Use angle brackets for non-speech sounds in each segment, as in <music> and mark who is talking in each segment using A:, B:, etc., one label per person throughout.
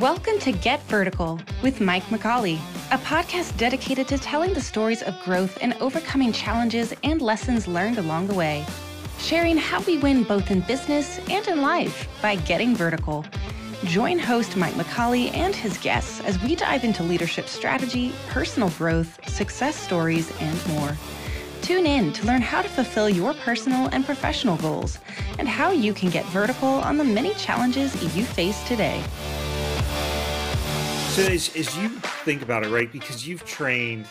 A: Welcome to Get Vertical with Mike McCauley, a podcast dedicated to telling the stories of growth and overcoming challenges and lessons learned along the way. Sharing how we win both in business and in life by getting vertical. Join host Mike McCauley and his guests as we dive into leadership strategy, personal growth, success stories, and more. Tune in to learn how to fulfill your personal and professional goals and how you can get vertical on the many challenges you face today.
B: So, as, as you think about it, right, because you've trained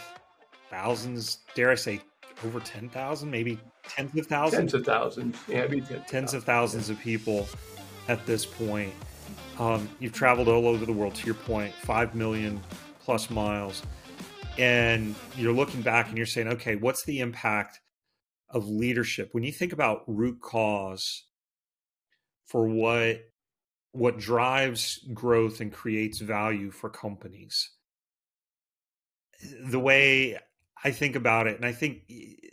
B: thousands, dare I say, over 10,000, maybe tens of thousands?
C: Tens of thousands. Yeah, tens,
B: tens of thousands of people at this point. Um, you've traveled all over the world, to your point, 5 million plus miles and you're looking back and you're saying, okay, what's the impact of leadership when you think about root cause for what what drives growth and creates value for companies? The way I think about it, and I think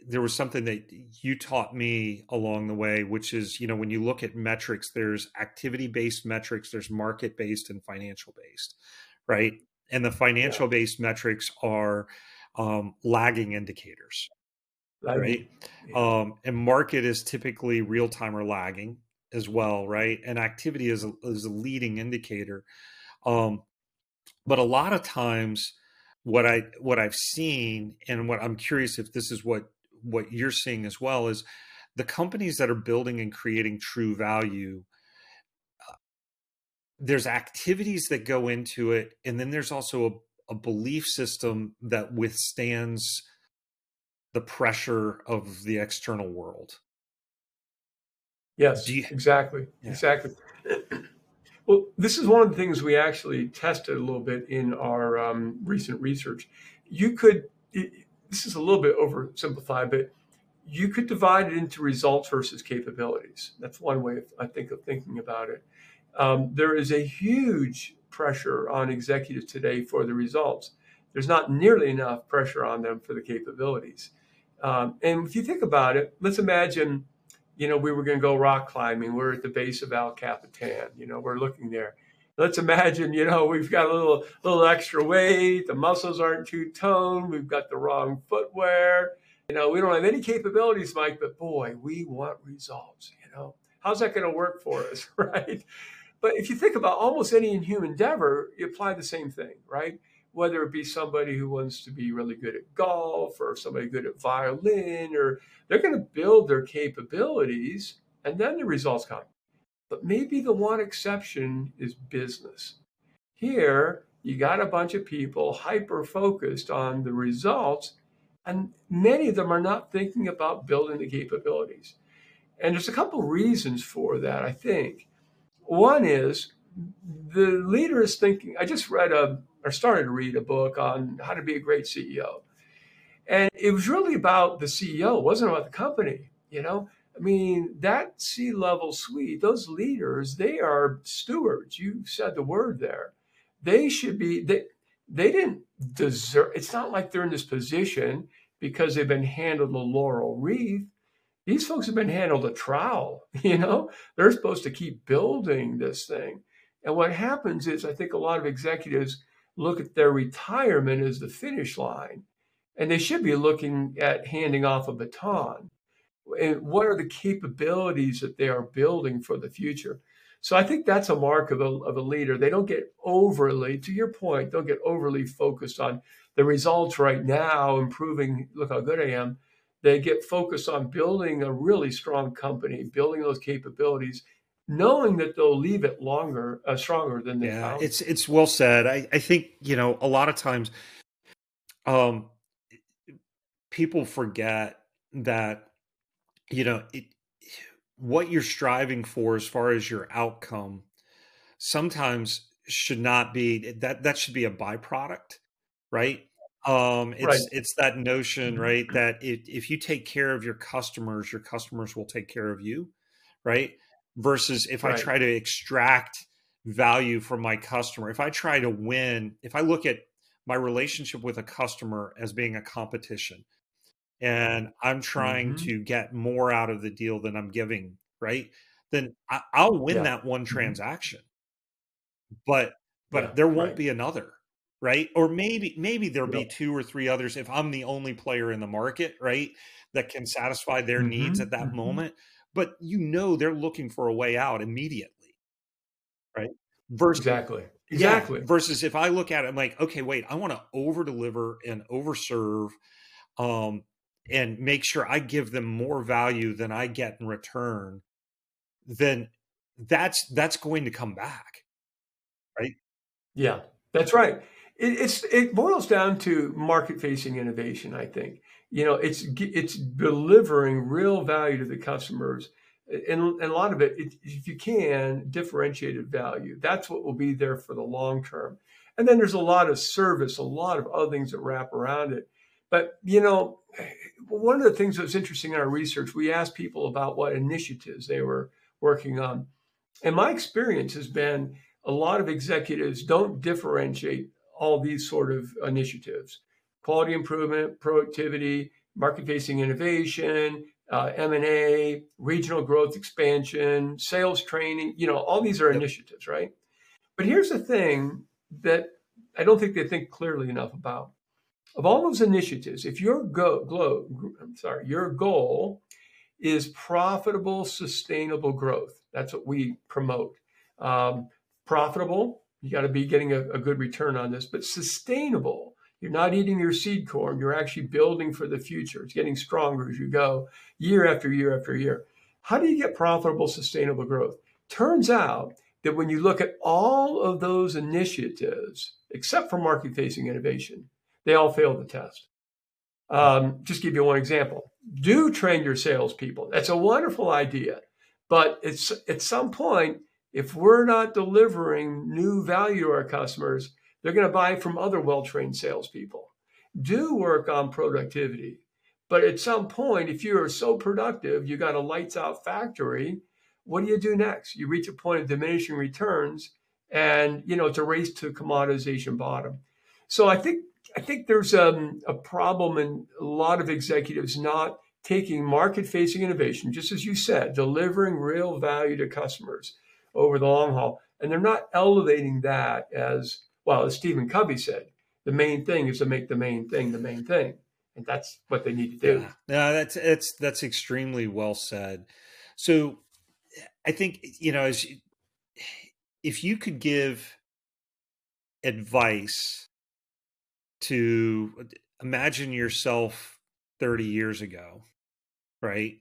B: there was something that you taught me along the way, which is, you know, when you look at metrics, there's activity based metrics, there's market based and financial based, right? and the financial based metrics are um, lagging indicators right yeah. um, and market is typically real time or lagging as well right? And activity is a, is a leading indicator. Um, but a lot of times what i what i've seen and what i'm curious if this is what what you're seeing as well is the companies that are building and creating true value there's activities that go into it and then there's also a, a belief system that withstands the pressure of the external world
C: yes you, exactly yeah. exactly well this is one of the things we actually tested a little bit in our um, recent research you could it, this is a little bit oversimplified but you could divide it into results versus capabilities that's one way of, i think of thinking about it um, there is a huge pressure on executives today for the results. There's not nearly enough pressure on them for the capabilities. Um, and if you think about it, let's imagine, you know, we were going to go rock climbing. We're at the base of El Capitan. You know, we're looking there. Let's imagine, you know, we've got a little little extra weight. The muscles aren't too toned. We've got the wrong footwear. You know, we don't have any capabilities, Mike. But boy, we want results. You know, how's that going to work for us, <laughs> right? But if you think about almost any human endeavor, you apply the same thing, right? Whether it be somebody who wants to be really good at golf or somebody good at violin, or they're going to build their capabilities and then the results come. But maybe the one exception is business. Here, you got a bunch of people hyper focused on the results, and many of them are not thinking about building the capabilities. And there's a couple reasons for that, I think. One is the leader is thinking. I just read a or started to read a book on how to be a great CEO, and it was really about the CEO. It wasn't about the company. You know, I mean that C level suite, those leaders, they are stewards. You said the word there. They should be. They they didn't deserve. It's not like they're in this position because they've been handled a laurel wreath these folks have been handled a trowel, <laughs> you know? They're supposed to keep building this thing. And what happens is, I think a lot of executives look at their retirement as the finish line, and they should be looking at handing off a baton. And what are the capabilities that they are building for the future? So I think that's a mark of a, of a leader. They don't get overly, to your point, don't get overly focused on the results right now, improving, look how good I am they get focused on building a really strong company, building those capabilities, knowing that they'll leave it longer, uh, stronger than they yeah, found.
B: It's it's well said. I, I think you know a lot of times, um, people forget that you know it, what you're striving for as far as your outcome sometimes should not be that that should be a byproduct right um, it's right. it's that notion, right, that it, if you take care of your customers, your customers will take care of you, right? Versus if right. I try to extract value from my customer, if I try to win, if I look at my relationship with a customer as being a competition, and I'm trying mm-hmm. to get more out of the deal than I'm giving, right? Then I, will win yeah. that one mm-hmm. transaction. But but yeah, there won't right. be another, right? Or maybe maybe there'll be two or three others if I'm the only player in the market, right, that can satisfy their mm-hmm. needs at that mm-hmm. moment. But you know they're looking for a way out immediately, right?
C: Versus, exactly. Exactly.
B: Yeah, versus if I look at it, I'm like, okay, wait, I want to over deliver and overserve um, and make sure I give them more value than I get in return, then that's that's going to come back. Right?
C: Yeah, that's right. It, it's it boils down to market facing innovation, I think. You know, it's it's delivering real value to the customers and, and a lot of it, it, if you can, differentiated value. That's what will be there for the long term. And then there's a lot of service, a lot of other things that wrap around it. But, you know, one of the things that was interesting in our research, we asked people about what initiatives they were working on. And my experience has been a lot of executives don't differentiate all these sort of initiatives quality improvement, productivity, market facing innovation, uh, M&A, regional growth expansion, sales training, you know, all these are initiatives, right? But here's the thing that I don't think they think clearly enough about. Of all those initiatives, if your go, glow, I'm sorry, your goal is profitable, sustainable growth. That's what we promote. Um, profitable, you got to be getting a, a good return on this, but sustainable you're not eating your seed corn. You're actually building for the future. It's getting stronger as you go year after year after year. How do you get profitable, sustainable growth? Turns out that when you look at all of those initiatives, except for market facing innovation, they all fail the test. Um, just give you one example. Do train your salespeople. That's a wonderful idea. But it's at some point, if we're not delivering new value to our customers, they're going to buy from other well trained salespeople. Do work on productivity. But at some point, if you are so productive, you got a lights out factory, what do you do next? You reach a point of diminishing returns and you know it's a race to commoditization bottom. So I think I think there's um, a problem in a lot of executives not taking market facing innovation, just as you said, delivering real value to customers over the long haul. And they're not elevating that as well, as Stephen Covey said, the main thing is to make the main thing the main thing. And that's what they need to do.
B: Yeah, no, that's it's that's extremely well said. So I think, you know, as if you could give advice to imagine yourself 30 years ago, right?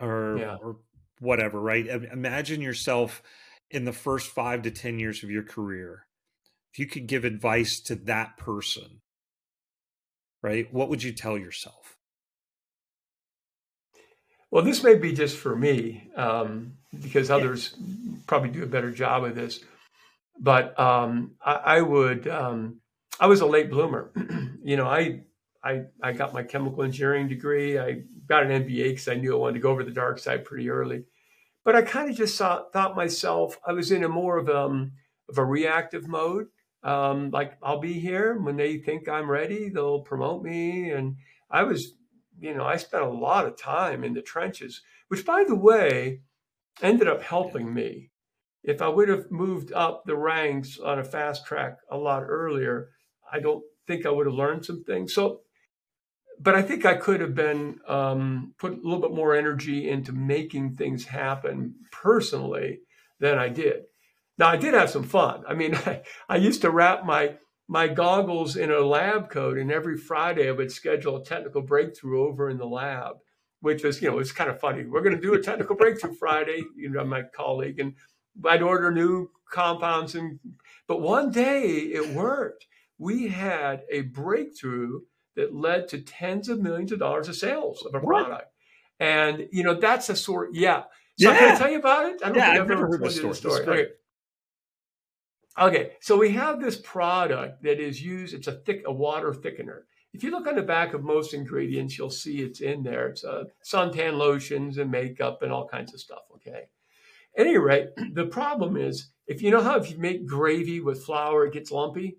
B: Or yeah. or whatever, right? Imagine yourself in the first 5 to 10 years of your career if you could give advice to that person, right, what would you tell yourself?
C: Well, this may be just for me um, because others yeah. probably do a better job of this. But um, I, I, would, um, I was a late bloomer. <clears throat> you know, I, I, I got my chemical engineering degree. I got an MBA because I knew I wanted to go over the dark side pretty early. But I kind of just saw, thought myself, I was in a more of, um, of a reactive mode um, like I'll be here when they think I'm ready, they'll promote me. And I was, you know, I spent a lot of time in the trenches, which by the way, ended up helping me. If I would have moved up the ranks on a fast track a lot earlier, I don't think I would have learned some things. So, but I think I could have been um, put a little bit more energy into making things happen personally than I did. Now I did have some fun. I mean, <laughs> I, I used to wrap my my goggles in a lab coat, and every Friday I would schedule a technical breakthrough over in the lab, which was, you know, it's kind of funny. We're going to do a technical breakthrough Friday, you know, my colleague, and I'd order new compounds, and but one day it worked. We had a breakthrough that led to tens of millions of dollars of sales of a product, and you know that's a sort. Yeah. So yeah. can I tell you about it?
B: I don't yeah, think I've, I've never heard this story. story. Okay.
C: Okay, so we have this product that is used, it's a thick, a water thickener. If you look on the back of most ingredients, you'll see it's in there. It's uh, suntan lotions and makeup and all kinds of stuff, okay? At any rate, <clears throat> the problem is, if you know how if you make gravy with flour, it gets lumpy?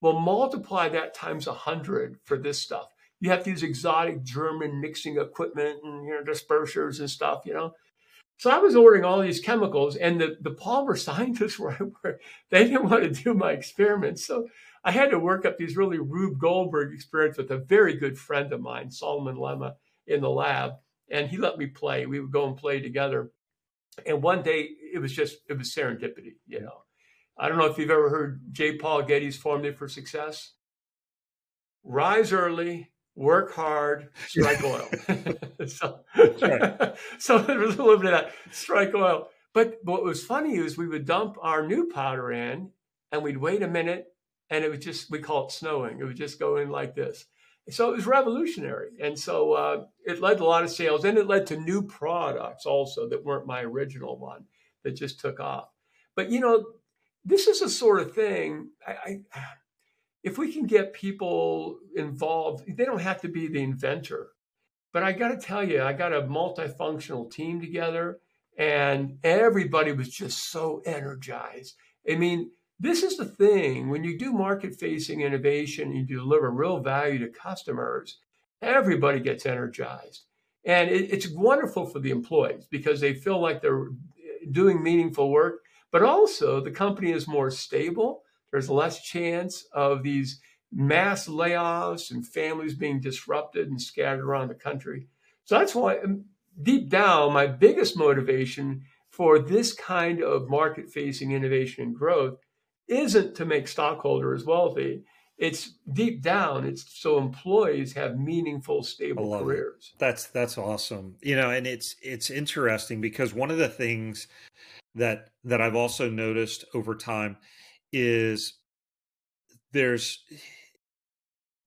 C: Well, multiply that times 100 for this stuff. You have to use exotic German mixing equipment and you know dispersers and stuff, you know. So I was ordering all these chemicals, and the, the polymer <laughs> scientists were, were they didn't want to do my experiments. So I had to work up these really Rube Goldberg experience with a very good friend of mine, Solomon Lema, in the lab. And he let me play. We would go and play together. And one day it was just, it was serendipity, you know. I don't know if you've ever heard J. Paul Getty's formula for success. Rise early, work hard, strike <laughs> oil. so, right. <laughs> so there was a little bit of that strike oil. But what was funny is we would dump our new powder in and we'd wait a minute and it would just, we call it snowing. It would just go in like this. So it was revolutionary. And so uh, it led to a lot of sales and it led to new products also that weren't my original one that just took off. But, you know, this is a sort of thing I, I if we can get people involved, they don't have to be the inventor. But I got to tell you, I got a multifunctional team together and everybody was just so energized. I mean, this is the thing when you do market facing innovation, you deliver real value to customers, everybody gets energized. And it, it's wonderful for the employees because they feel like they're doing meaningful work, but also the company is more stable there's less chance of these mass layoffs and families being disrupted and scattered around the country. So that's why, um, deep down, my biggest motivation for this kind of market facing innovation and growth isn't to make stockholders wealthy. It's deep down, it's so employees have meaningful, stable careers.
B: It. That's that's awesome. You know, and it's it's interesting because one of the things that that I've also noticed over time is there's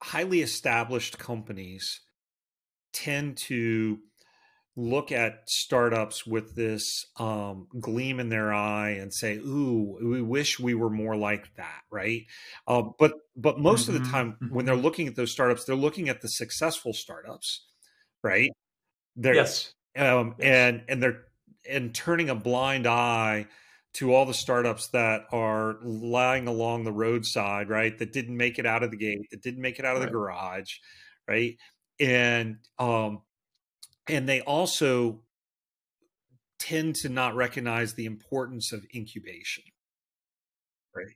B: highly established companies tend to look at startups with this um, gleam in their eye and say, "Ooh, we wish we were more like that," right? Uh, but but most mm-hmm. of the mm-hmm, time, mm-hmm. when they're looking at those startups, they're looking at the successful startups, right?
C: They're, yes.
B: Um, yes. and and they're and turning a blind eye to all the startups that are lying along the roadside, right? That didn't make it out of the gate, that didn't make it out of right. the garage, right? And um, and they also tend to not recognize the importance of incubation, right?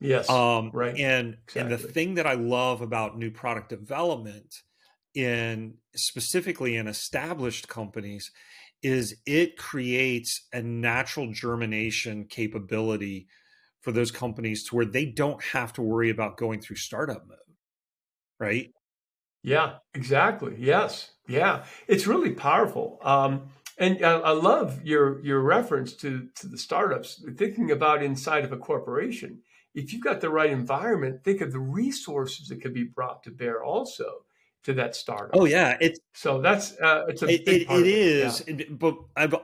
C: Yes. Um, right.
B: And exactly. and the thing that I love about new product development in specifically in established companies is it creates a natural germination capability for those companies to where they don't have to worry about going through startup mode right?
C: Yeah exactly yes yeah it's really powerful um, and I, I love your your reference to to the startups thinking about inside of a corporation. If you've got the right environment think of the resources that could be brought to bear also to that startup.
B: Oh yeah, it's
C: so that's uh, it's a
B: it, it, it is, yeah. but I've,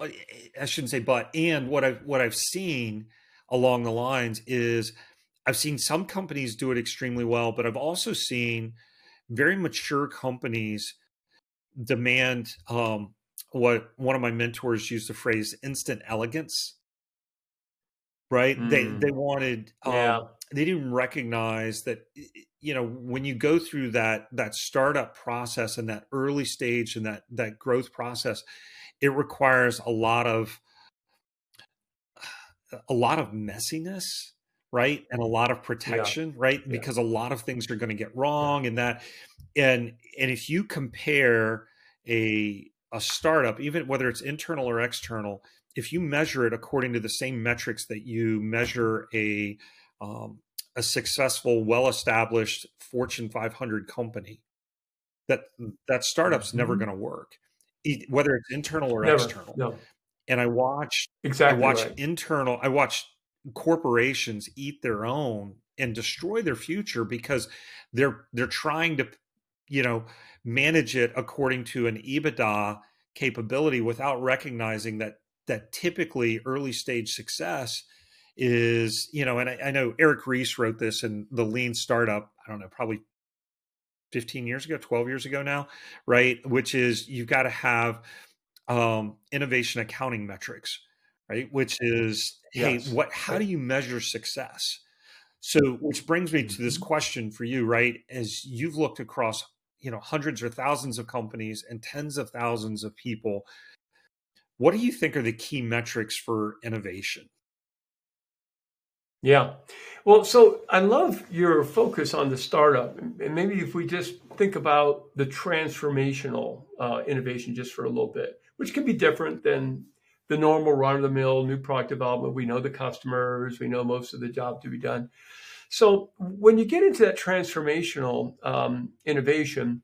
B: I shouldn't say but and what I've what I've seen along the lines is I've seen some companies do it extremely well, but I've also seen very mature companies demand um, what one of my mentors used the phrase instant elegance right mm. they they wanted um, yeah. they didn't recognize that you know when you go through that that startup process and that early stage and that that growth process it requires a lot of a lot of messiness right and a lot of protection yeah. right yeah. because a lot of things are going to get wrong and that and and if you compare a a startup even whether it's internal or external if you measure it according to the same metrics that you measure a um, a successful, well-established Fortune 500 company, that that startup's mm-hmm. never going to work, whether it's internal or never, external. No. And I watch exactly. I watch right. internal. I watch corporations eat their own and destroy their future because they're they're trying to, you know, manage it according to an EBITDA capability without recognizing that that typically early stage success is you know and I, I, know Eric Ries wrote this in the lean startup i don't know probably 15 years ago 12 years ago now right which is you've got to have um, innovation accounting metrics right which is yes. hey what how do you measure success so which brings me to this mm-hmm. question for you right as you've looked across you know hundreds or thousands of companies and tens of thousands of people what do you think are the key metrics for innovation?
C: Yeah. Well, so I love your focus on the startup. And maybe if we just think about the transformational uh, innovation just for a little bit, which can be different than the normal run of the mill new product development. We know the customers, we know most of the job to be done. So when you get into that transformational um, innovation,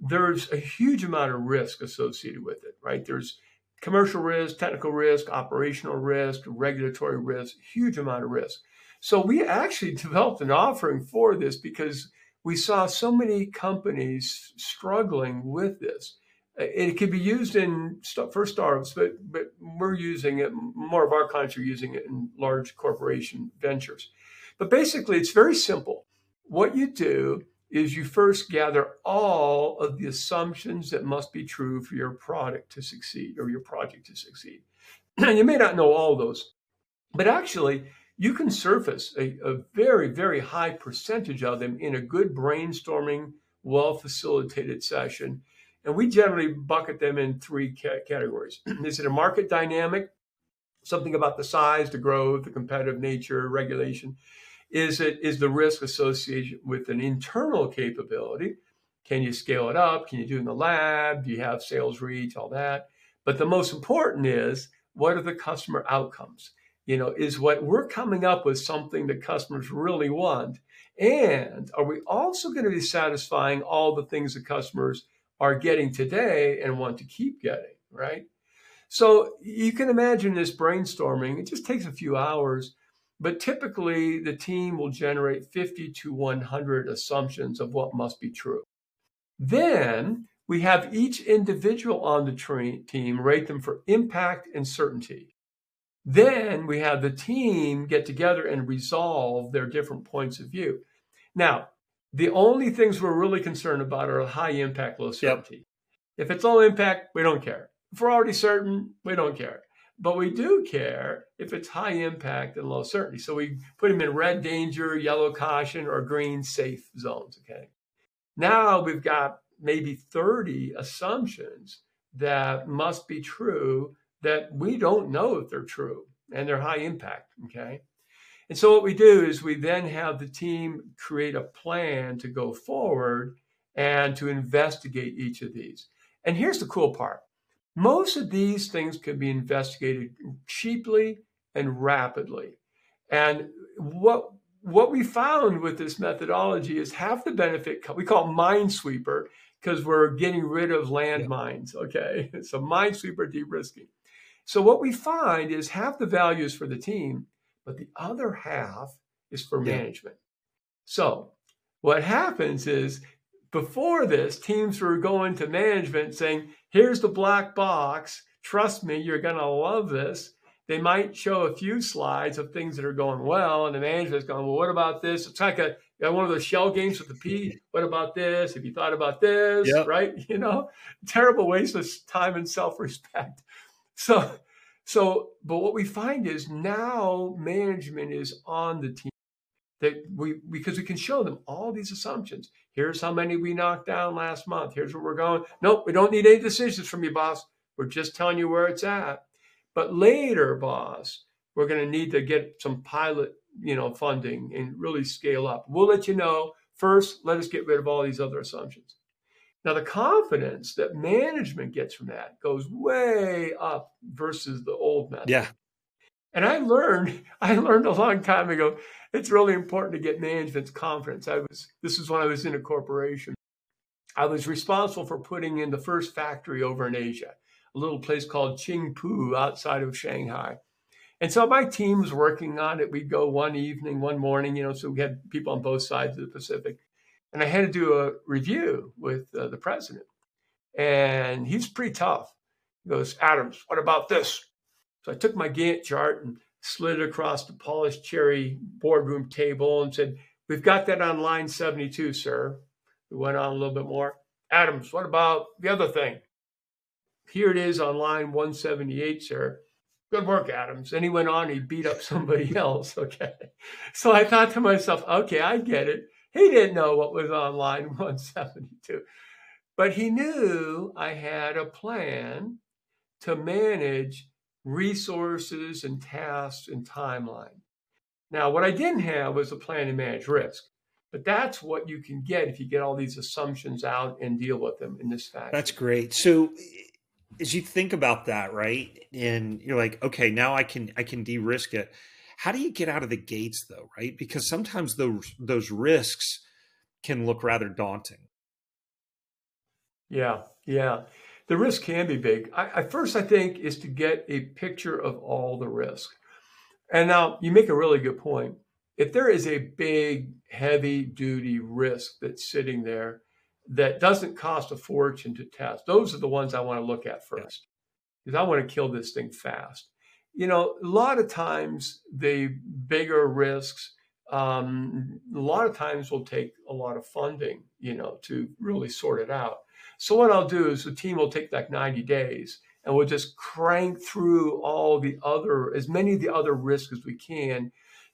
C: there's a huge amount of risk associated with it, right? There's commercial risk, technical risk, operational risk, regulatory risk, huge amount of risk. So we actually <laughs> developed an offering for this because we saw so many companies struggling with this. It could be used in for startups, but but we're using it. More of our clients are using it in large corporation ventures. But basically, it's very simple. What you do is you first gather all of the assumptions that must be true for your product to succeed or your project to succeed. And <clears throat> you may not know all those, but actually, you can surface a, a very, very high percentage of them in a good brainstorming, well facilitated session. And we generally bucket them in three ca- categories. <clears throat> Is it a market dynamic? Something about the size, the growth, the competitive nature, regulation. Is it is the risk associated with an internal capability? Can you scale it up? Can you do it in the lab? Do you have sales reach? All that. But the most important is what are the customer outcomes? You know, is what we're coming up with something that customers really want? And are we also going to be satisfying all the things that customers are getting today and want to keep getting, right? So you can imagine this brainstorming. It just takes a few hours, but typically the team will generate 50 to 100 assumptions of what must be true. Then we have each individual on the team rate them for impact and certainty. Then we have the team get together and resolve their different points of view. Now, the only things we're really concerned about are high impact, low certainty. Yep. If it's low impact, we don't care. If we're already certain, we don't care. But we do care if it's high impact and low certainty. So we put them in red danger, yellow caution, or green safe zones. Okay. Now we've got maybe 30 assumptions that must be true that we don't know if they're true and they're high impact. Okay. And so what we do is we then have the team create a plan to go forward and to investigate each of these. And here's the cool part. Most of these things can be investigated cheaply and rapidly. And what what we found with this methodology is half the benefit we call minesweeper because we're getting rid of landmines. Okay, <laughs> so minesweeper de-risking. So what we find is half the value is for the team, but the other half is for yeah. management. So what happens is before this, teams were going to management saying, here's the black box. Trust me, you're going to love this. They might show a few slides of things that are going well, and the management's going, well, what about this? It's like a one of those shell games with the pea. <laughs> What about this? Have you thought about this? Yep. Right? <laughs> You know, terrible waste of time and self-respect. So, so, but what we find is now management is on the team that we because we can show them all these assumptions. Here's how many we knocked down last month. Here's where we're going. Nope, we don't need any decisions from you, boss. We're just telling you where it's at. But later, boss, we're going to need to get some pilot, you know, funding and really scale up. We'll let you know. First, let us get rid of all these other assumptions. Now, the confidence that management gets from that goes way up versus the old method.
B: Yeah.
C: And I learned, <laughs> I learned a long time ago, it's really important to get management's confidence. I was, this is when I was in a corporation. I was responsible for putting in the first factory over in Asia, a little place called Qingpu outside of Shanghai. And so my team was working on it. We'd go one evening, one morning, you know, so we had people on both sides of the Pacific and I had to do a review with uh, the president. And he's pretty tough. He goes, Adams, what about this? So I took my Gantt chart and slid it across the polished cherry boardroom table and said, We've got that on line 72, sir. We went on a little bit more. Adams, what about the other thing? Here it is on line 178, sir. Good work, Adams. And he went on, he beat up somebody <laughs> else. Okay. So I thought to myself, okay, I get it. He didn't know what was on line <laughs> 172, but he knew I had a plan to manage resources and tasks and timeline. Now, what I didn't have was a plan to manage risk. But that's what you can get if you get all these assumptions out and deal with them in this fashion.
B: That's great. So as you think about that, right? And you're like, okay, now I can I can de-risk it. How do you get out of the gates though, right? Because sometimes those those risks can look rather daunting.
C: Yeah, yeah. The risk can be big. I, I first I think is to get a picture of all the risk. And now you make a really good point if there is a big, heavy duty risk that's sitting there that doesn't cost a fortune to test, those are the ones I want to look at first because I want to kill this thing fast. You know, a lot of times the bigger risks, um, a lot of times will take a lot of funding, you know, to really sort it out. So what I'll do is the team will take like 90 days and we'll just crank through all the other, as many of the other risks as we can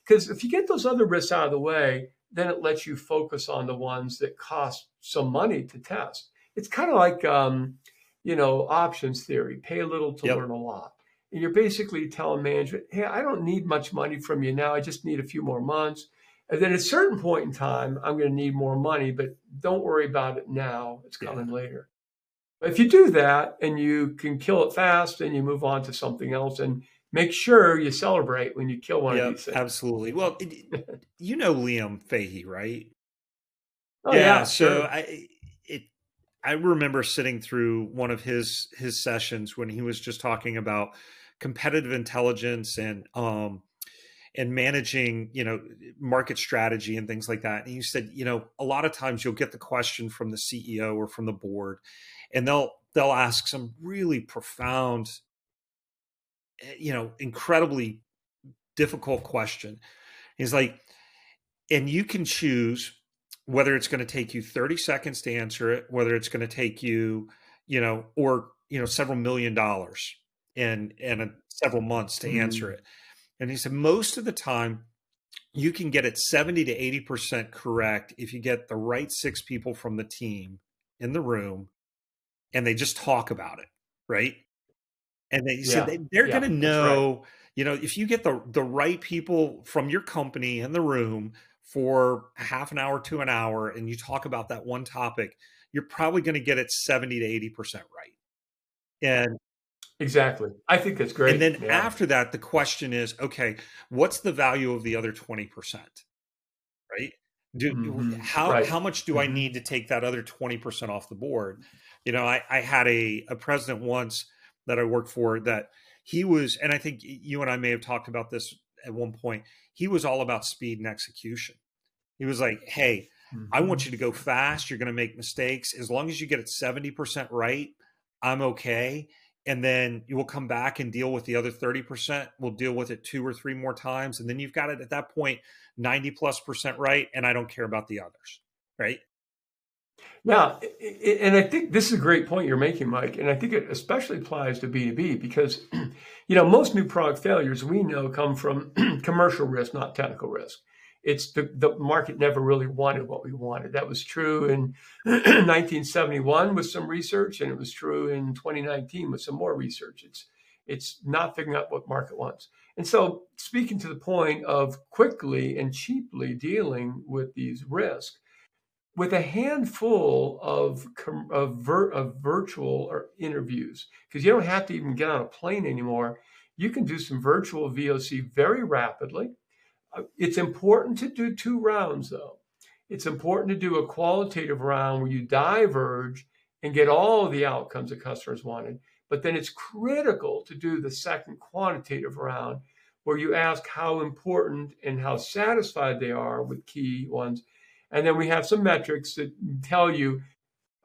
C: because if you get those other risks out of the way, then it lets you focus on the ones that cost some money to test. It's kind of like, um, you know, options theory pay a little to yep. learn a lot. And you're basically telling management, hey, I don't need much money from you now. I just need a few more months. And then at a certain point in time, I'm going to need more money, but don't worry about it now. It's coming yeah. later. But if you do that and you can kill it fast and you move on to something else and make sure you celebrate when you kill one yep, of these things.
B: Absolutely. Well, it, <laughs> you know Liam Fahey, right?
C: Oh, yeah. yeah
B: so sure. I it I remember sitting through one of his his sessions when he was just talking about competitive intelligence and um and managing you know market strategy and things like that and you said you know a lot of times you'll get the question from the ceo or from the board and they'll they'll ask some really profound Eh, you know, incredibly difficult question. He's like, and you can choose whether it's going to take you 30 seconds to answer it, whether it's going to take you, you know, or, you know, several million dollars and, and a, several months to mm-hmm. answer it. And he said, most of the time, you can get it 70 to 80% correct if you get the right six people from the team in the room and they just talk about it, right? and they yeah. they, they're yeah, going to know right. you know if you get the the right people from your company in the room for half an hour to an hour and you talk about that one topic you're probably going to get it 70 to 80% right and
C: exactly i think that's great
B: and then yeah. after that the question is okay what's the value of the other 20% right do mm-hmm. how right. how much do mm-hmm. i need to take that other 20% off the board you know i i had a a president once that I worked for that he was, and I think you and I may have talked about this at one point. He was all about speed and execution. He was like, "Hey, mm-hmm. I want you to go fast. You're going to make mistakes. As long as you get it seventy percent right, I'm okay." And then you will come back and deal with the other 30%. We'll deal with it two or three more times. And then you've got it at that point 90 plus percent right. And I don't care about the others. Right.
C: Now, and I think this is a great point you're making, Mike, and I think it especially applies to B2B because, <clears throat> you know, most new product failures we know come from <clears throat> commercial risk, not technical risk. It's the, the market never really wanted what we wanted. That was true in <clears throat> 1971 with some research, and it was true in 2019 with some more research. It's it's not figuring out what market wants. And so, speaking to the point of quickly and cheaply dealing with these risks, with a handful of of, vir, of virtual or interviews because you don't have to even get on a plane anymore. You can do some virtual VOC very rapidly. It's important to do two rounds though. It's important to do a qualitative round where you diverge and get all the outcomes that customers wanted. But then it's critical to do the second quantitative round where you ask how important and how satisfied they are with key ones and then we have some metrics that tell you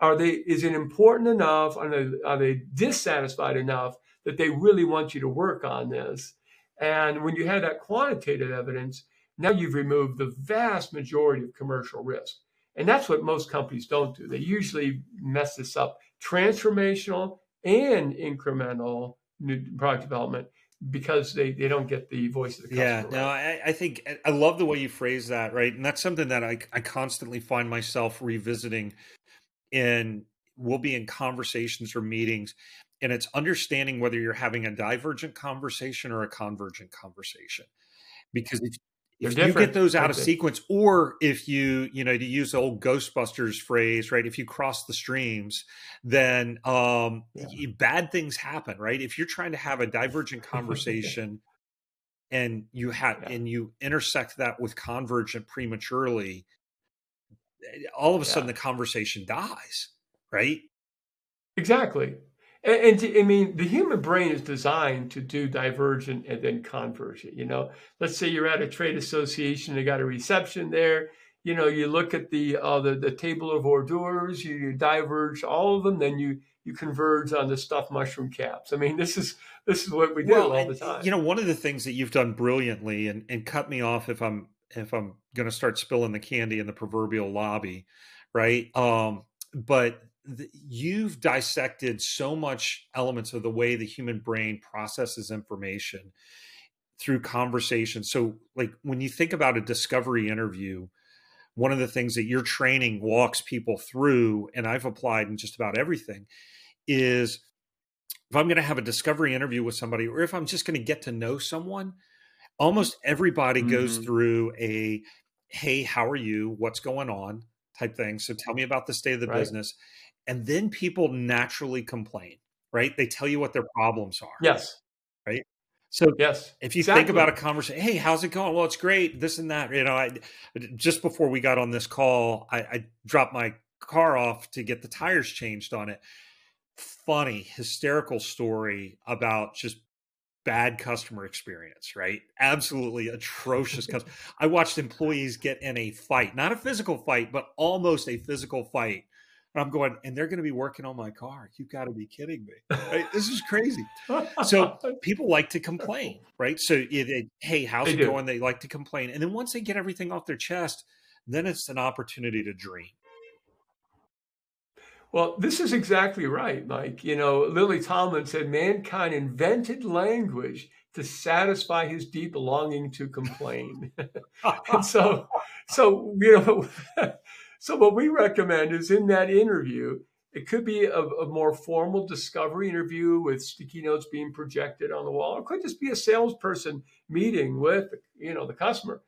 C: are they is it important enough are they, are they dissatisfied enough that they really want you to work on this and when you have that quantitative evidence now you've removed the vast majority of commercial risk and that's what most companies don't do they usually mess this up transformational and incremental new product development because they, they don't get the voice of the customer.
B: Yeah, right. no, I, I think I love the way you phrase that, right? And that's something that I, I constantly find myself revisiting in we'll be in conversations or meetings and it's understanding whether you're having a divergent conversation or a convergent conversation. Because if, if you get those out of sequence or if you you know to use the old ghostbusters phrase right if you cross the streams then um yeah. bad things happen right? If you're trying to have a divergent <laughs> conversation and you have yeah. and you intersect that with convergent prematurely eh, all of a yeah. sudden the conversation dies right?
C: Exactly and, and I mean, the human brain is designed to do divergent and then convergent. You know, let's say you're at a trade association, they got a reception there. You know, you look at the uh, the, the table of hors d'oeuvres, you, you diverge all of them, then you you converge on the stuffed mushroom caps. I mean, this is this is what we do well, all the time.
B: You know, one of the things that you've done brilliantly, and and cut me off if I'm if I'm going to start spilling the candy in the proverbial lobby, right? Um, but you've dissected so much elements of the way the human brain processes information through conversation. So, like when you think about a discovery interview, one of the things that your training walks people through, and I've applied in just about everything, is if I'm going to have a discovery interview with somebody, or if I'm just going to get to know someone, almost everybody mm-hmm. goes through a hey, how are you? What's going on? type thing. So tell me about the state of the right. business and then people naturally complain right they tell you what their problems are
C: yes
B: right so yes if you exactly. think about a conversation hey how's it going well it's great this and that you know i just before we got on this call i, I dropped my car off to get the tires changed on it funny hysterical story about just bad customer experience, right? Absolutely atrocious. <laughs> Because I watched employees get in a fight, not a physical fight, but almost a physical fight and I'm going, and they're going to be working on my car. You've got to be kidding me. Right? <laughs> this is crazy. So <laughs> people like to complain, right? So it, it, hey, how's they it do. going? They like to complain. And then once they get everything off their chest, then it's an opportunity to dream.
C: Well, this is exactly right, Mike. You know, Lily Tomlin said mankind invented language to satisfy his deep longing to complain. <laughs> and so, so you know, so what we recommend is in that interview, it could be a, a, more formal discovery interview with sticky notes being projected on the wall. It could just be a salesperson meeting with you know the customer.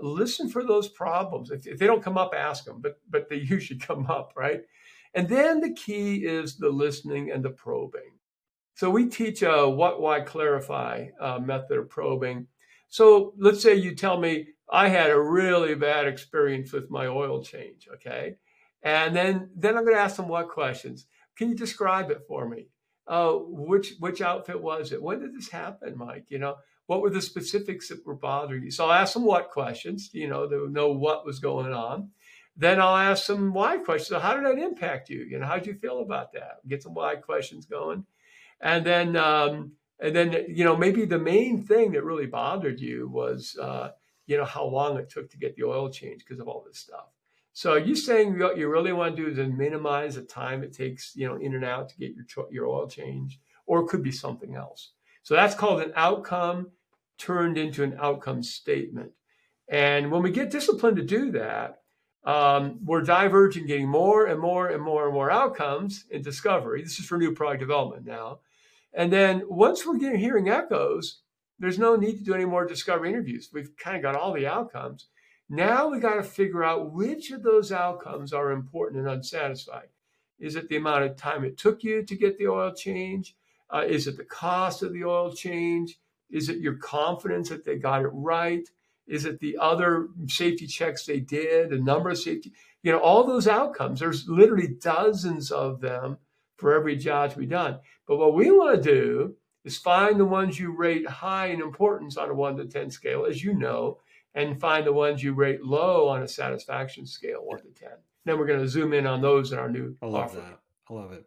C: Listen for those problems. If, if they don't come up, ask them, but but they <laughs> usually come up, right? And then the key is the listening and the probing. So we teach a what, why, clarify uh, method of probing. So let's say you tell me, I had a really bad experience with my oil change. Okay. And then, then I'm going to ask them what questions. Can you describe it for me? Uh, which which outfit was it? When did this happen, Mike? You know, what were the specifics that were bothering you? So I'll ask them what questions, you know, to know what was going on. Then I'll ask them why questions. So how did that impact you? You know, how did you feel about that? Get some why questions going. And then um, and then you know, maybe the main thing that really bothered you was uh, you know, how long it took to get the oil change because of all this stuff. So are you saying what you really want to do is minimize the time it takes, you know, in and out to get your your oil change, or it could be something else. So that's called an outcome turned into an outcome statement. And when we get disciplined to do that, um, we're diverging, getting more and more and more and more outcomes in discovery. This is for new product development now. And then once we're getting hearing echoes, there's no need to do any more discovery interviews. We've kind of got all the outcomes. Now we got to figure out which of those outcomes are important and unsatisfied. Is it the amount of time it took you to get the oil change? Uh, is it the cost of the oil change? Is it your confidence that they got it right? Is it the other safety checks they did, the number of safety? You know, all those outcomes. There's literally dozens of them for every job to be done. But what we want to do is find the ones you rate high in importance on a one to 10 scale, as you know, and find the ones you rate low on a satisfaction scale, one to 10. Then we're going to zoom in on those in our new.
B: I love offering. that. I love it.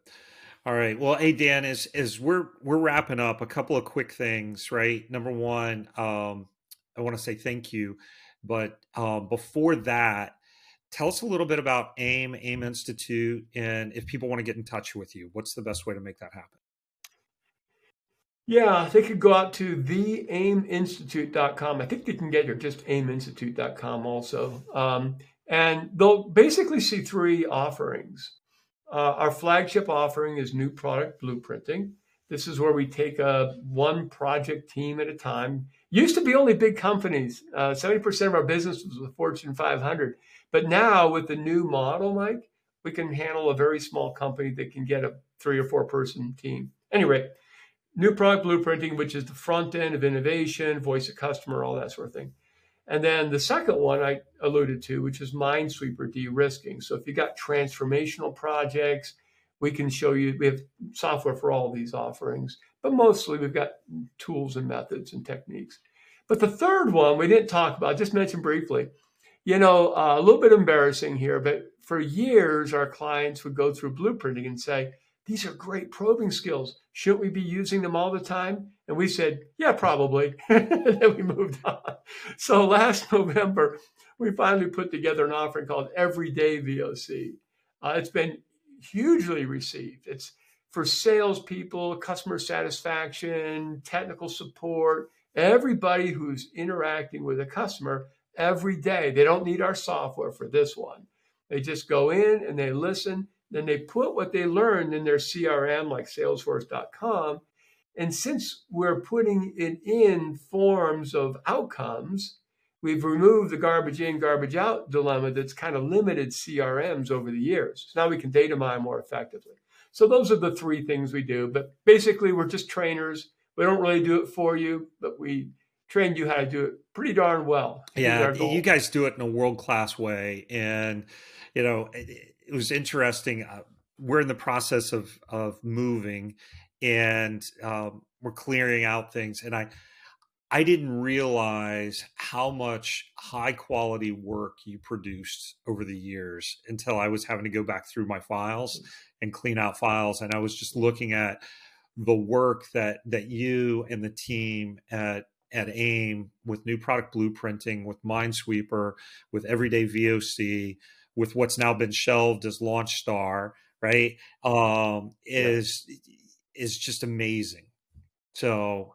B: All right. Well, hey Dan, as as we're we're wrapping up, a couple of quick things, right? Number one, um, I want to say thank you, but um, before that, tell us a little bit about AIM, AIM Institute, and if people want to get in touch with you, what's the best way to make that happen?
C: Yeah, they could go out to theaiminstitute.com. I think they can get here just aiminstitute.com also. Um, and they'll basically see three offerings. Uh, our flagship offering is new product blueprinting. This is where we take a one project team at a time. Used to be only big companies. Uh, 70% of our business was with Fortune 500. But now with the new model, Mike, we can handle a very small company that can get a three or four person team. Anyway, new product blueprinting, which is the front end of innovation, voice of customer, all that sort of thing. And then the second one I alluded to, which is Minesweeper de-risking. So if you got transformational projects, we can show you, we have software for all these offerings, but mostly we've got tools and methods and techniques. But the third one we didn't talk about, just mentioned briefly, you know, uh, a little bit embarrassing here, but for years, our clients would go through blueprinting and say, these are great probing skills. Shouldn't we be using them all the time? And we said, yeah, probably. <laughs> and then we moved on. So last <laughs> November, we finally put together an offering called Everyday VOC. Uh, it's been hugely received. It's for salespeople, customer satisfaction, technical support, everybody who's interacting with a customer every day. They don't need our software for this one. They just go in and they listen then they put what they learned in their CRM, like Salesforce.com. And since we're putting it in forms of outcomes, we've removed the garbage in, garbage out dilemma that's kind of limited CRMs over the years. So now we can data mine more effectively. So those are the three things we do. But basically, we're just trainers. We don't really do it for you, but we train you how to do it pretty darn well.
B: Yeah, you guys do it in a world class way. And, you know, it was interesting. Uh, we're in the process of of moving, and um, we're clearing out things. And I I didn't realize how much high quality work you produced over the years until I was having to go back through my files mm. and clean out files. And I was just looking at the work that that you and the team at at AIM with new product blueprinting, with Minesweeper, with Everyday VOC, with what's now been shelved as Launch Star, right? Um, is yeah. is just amazing. So,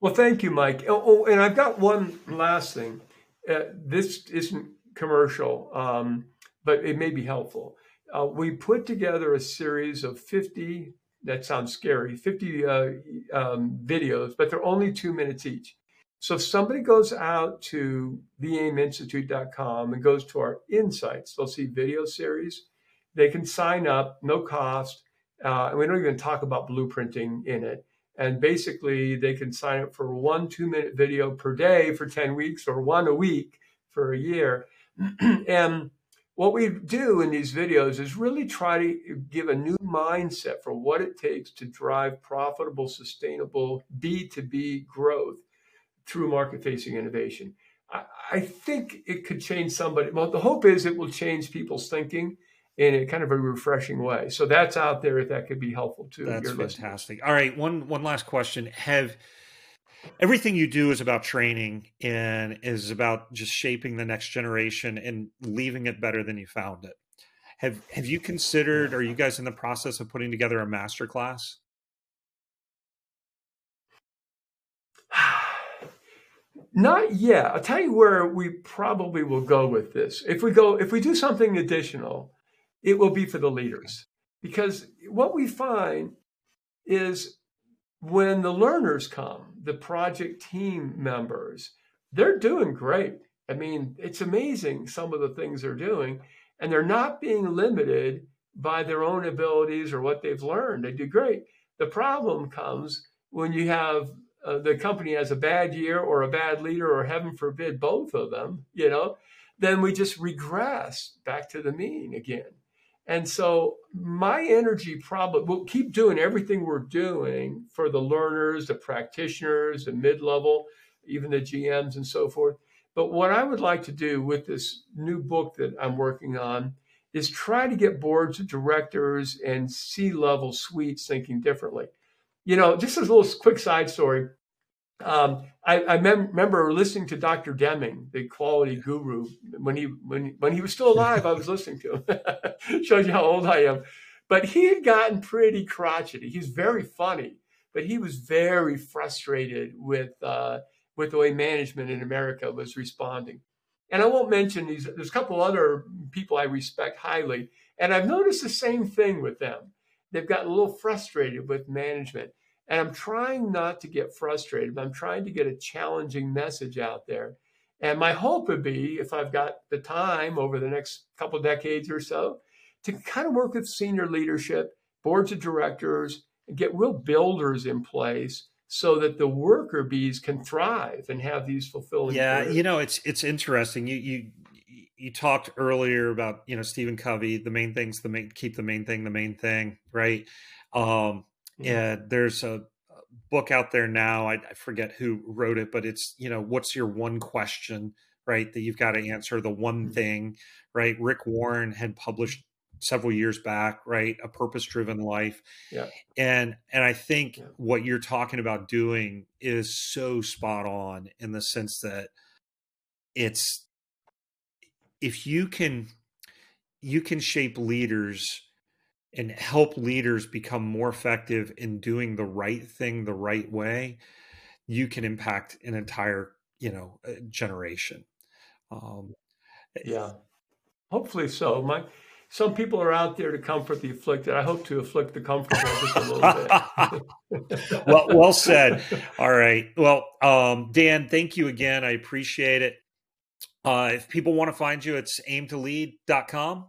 C: well, thank you, Mike. Oh, oh and I've got one last thing. Uh, this isn't commercial, um, but it may be helpful. Uh, we put together a series of 50, that sounds scary, 50 uh, um, videos, but they're only two minutes each. So if somebody goes out to theaiminstitute.com and goes to our insights, they'll see video series. They can sign up, no cost. Uh, and we don't even talk about blueprinting in it. And basically, they can sign up for one two minute video per day for 10 weeks or one a week for a year. <clears throat> and what we do in these videos is really try to give a new mindset for what it takes to drive profitable, sustainable B2B growth through market facing innovation. I, I, think it could change somebody. Well, the hope is it will change people's thinking in a kind of a refreshing way. So that's out there if that could be helpful too.
B: That's fantastic. All right, one one last question. Have everything you do is about training and is about just shaping the next generation and leaving it better than you found it. Have have you considered are you guys in the process of putting together a master class?
C: Not yet. I'll tell you where we probably will go with this. If we go, if we do something additional, it will be for the leaders. Because what we find is when the learners come, the project team members, they're doing great. I mean, it's amazing some of the things they're doing, and they're not being limited by their own abilities or what they've learned. They do great. The problem comes when you have uh, the company has a bad year or a bad leader or heaven forbid both of them you know then we just regress back to the mean again. And so my energy probably will keep doing everything we're doing for the learners the practitioners the mid-level even the gms and so forth. But what i would like to do with this new book that i'm working on is try to get boards of directors and c-level suites thinking differently you know, just as a little quick side story. Um, I, I mem- remember listening to Dr. Deming, the quality guru, when he when when he was still alive. I was listening to him. <laughs> Shows you how old I am. But he had gotten pretty crotchety. He's very funny, but he was very frustrated with uh, with the way management in America was responding. And I won't mention these. There's a couple other people I respect highly, and I've noticed the same thing with them they've gotten a little frustrated with management. And I'm trying not to get frustrated, but I'm trying to get a challenging message out there. And my hope would be, if I've got the time over the next couple decades or so, to kind of work with senior leadership, boards of directors, and get real builders in place so that the worker bees can thrive and have these fulfilling.
B: Yeah,
C: careers.
B: you know, it's it's interesting. You you you talked earlier about you know Stephen Covey. The main things, the main keep the main thing, the main thing, right? Um, yeah. There's a book out there now. I, I forget who wrote it, but it's you know what's your one question, right? That you've got to answer the one mm-hmm. thing, right? Rick Warren had published several years back right a purpose driven life
C: yeah
B: and and i think yeah. what you're talking about doing is so spot on in the sense that it's if you can you can shape leaders and help leaders become more effective in doing the right thing the right way you can impact an entire you know generation um,
C: yeah hopefully so my some people are out there to comfort the afflicted. I hope to afflict the comfortable just a little
B: bit. <laughs> well, well said. All right. Well, um, Dan, thank you again. I appreciate it. Uh, if people want to find you, it's aim2lead.com.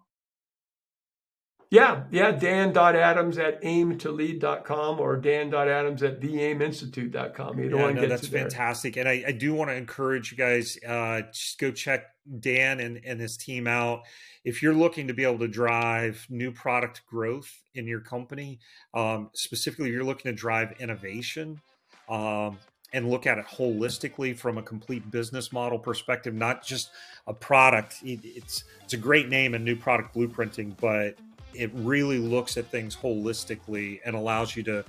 C: Yeah, yeah, dan.adams at aim2lead.com or dan.adams at theaiminstitute.com. Either
B: yeah,
C: one
B: no,
C: gets
B: that's fantastic. And I, I, do want to encourage you guys, uh, just go check Dan and, and his team out. If you're looking to be able to drive new product growth in your company, um, specifically, you're looking to drive innovation, um, and look at it holistically from a complete business model perspective, not just a product. It's it's a great name and new product blueprinting, but it really looks at things holistically and allows you to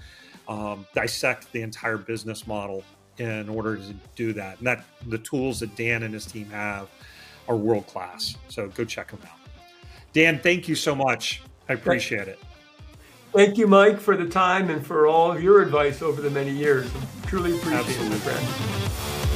B: um, dissect the entire business model in order to do that. And that the tools that Dan and his team have are world class. So go check them out. Dan, thank you so much. I appreciate it.
C: Thank you, Mike, for the time and for all of your advice over the many years. I truly appreciate Absolutely. it, my friend.